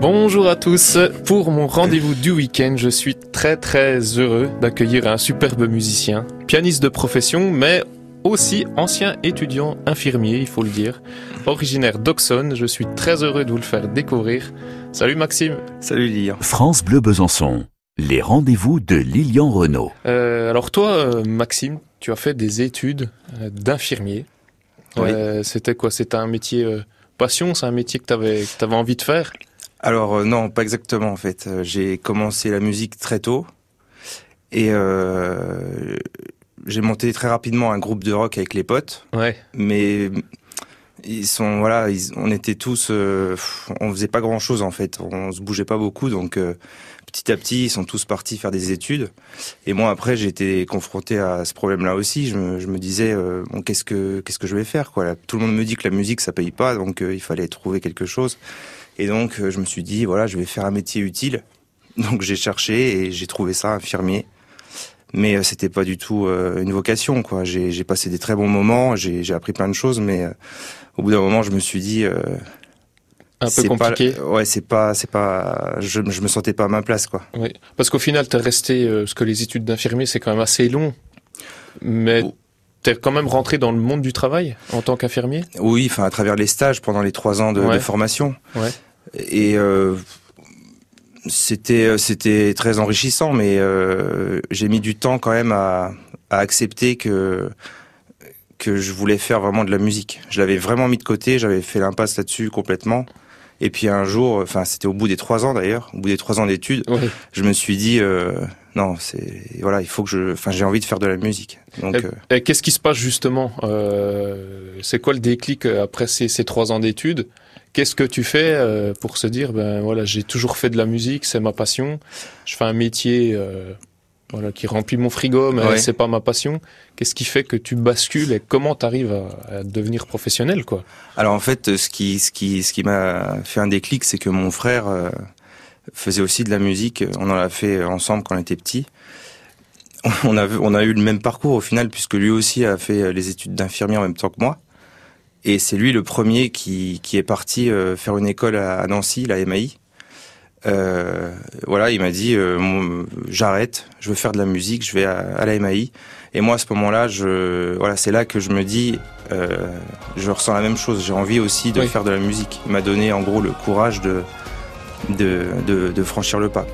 Bonjour à tous. Pour mon rendez-vous du week-end, je suis très très heureux d'accueillir un superbe musicien, pianiste de profession, mais aussi ancien étudiant infirmier, il faut le dire. Originaire d'Auxonne, je suis très heureux de vous le faire découvrir. Salut Maxime. Salut Lilian. France Bleu Besançon, les rendez-vous de Lilian Renault. Euh, alors toi, euh, Maxime, tu as fait des études euh, d'infirmier. Oui. Euh, C'était quoi? C'était un métier euh, passion? C'est un métier que tu avais, que avais envie de faire? Alors euh, non, pas exactement en fait. Euh, J'ai commencé la musique très tôt et euh, j'ai monté très rapidement un groupe de rock avec les potes, Ouais. mais ils sont voilà, ils- on était tous, euh, on faisait pas grand chose en fait, on se bougeait pas beaucoup donc euh, petit à petit ils sont tous partis faire des études et moi après j'ai été confronté à ce problème-là aussi. Je me, je me disais euh, bon qu'est-ce que qu'est-ce que je vais faire quoi? Là, Tout le monde me dit que la musique ça paye pas donc euh, il fallait trouver quelque chose. Et donc, euh, je me suis dit, voilà, je vais faire un métier utile. Donc, j'ai cherché et j'ai trouvé ça infirmier. Mais euh, c'était pas du tout euh, une vocation, quoi. J'ai passé des très bons moments, j'ai appris plein de choses, mais euh, au bout d'un moment, je me suis dit, Un peu compliqué. Pas, ouais, c'est pas, c'est pas, je, je me sentais pas à ma place, quoi. Oui, parce qu'au final, t'es resté, euh, parce que les études d'infirmier, c'est quand même assez long, mais Oh. t'es quand même rentré dans le monde du travail en tant qu'infirmier? Oui, enfin, à travers les stages pendant les trois ans de, Ouais. de formation. Ouais. Et euh, c'était c'était très enrichissant, mais euh, j'ai mis du temps quand même à, à accepter que que je voulais faire vraiment de la musique. Je l'avais vraiment mis de côté, j'avais fait l'impasse là-dessus complètement. Et puis un jour, enfin c'était au bout des trois ans d'ailleurs, au bout des trois ans d'études, Oui. je me suis dit euh, non, c'est voilà, il faut que je, enfin j'ai envie de faire de la musique. Donc euh, Et qu'est-ce qui se passe justement euh, C'est quoi le déclic euh, après ces, ces trois ans d'études? Qu'est-ce que tu fais euh, pour se dire, ben voilà, j'ai toujours fait de la musique, c'est ma passion, je fais un métier euh, voilà, qui remplit mon frigo, mais Ouais. c'est pas ma passion. Qu'est-ce qui fait que tu bascules et comment tu arrives à, à devenir professionnel quoi? Alors en fait, ce qui, ce qui, ce qui m'a fait un déclic, c'est que mon frère faisait aussi de la musique. On en a fait ensemble quand on était petit. On a, vu- on a eu le même parcours au final, puisque lui aussi a fait les études d'infirmier en même temps que moi. Et c'est lui le premier qui, qui est parti euh, faire une école à, Nancy, la MAI. Euh, voilà, il m'a dit euh, j'arrête, je veux faire de la musique, je vais à, à la MAI. Et moi à ce moment-là, je voilà, c'est là que je me dis euh, je ressens la même chose. J'ai envie aussi de Oui. faire de la musique. Il m'a donné en gros le courage de de, franchir le pas.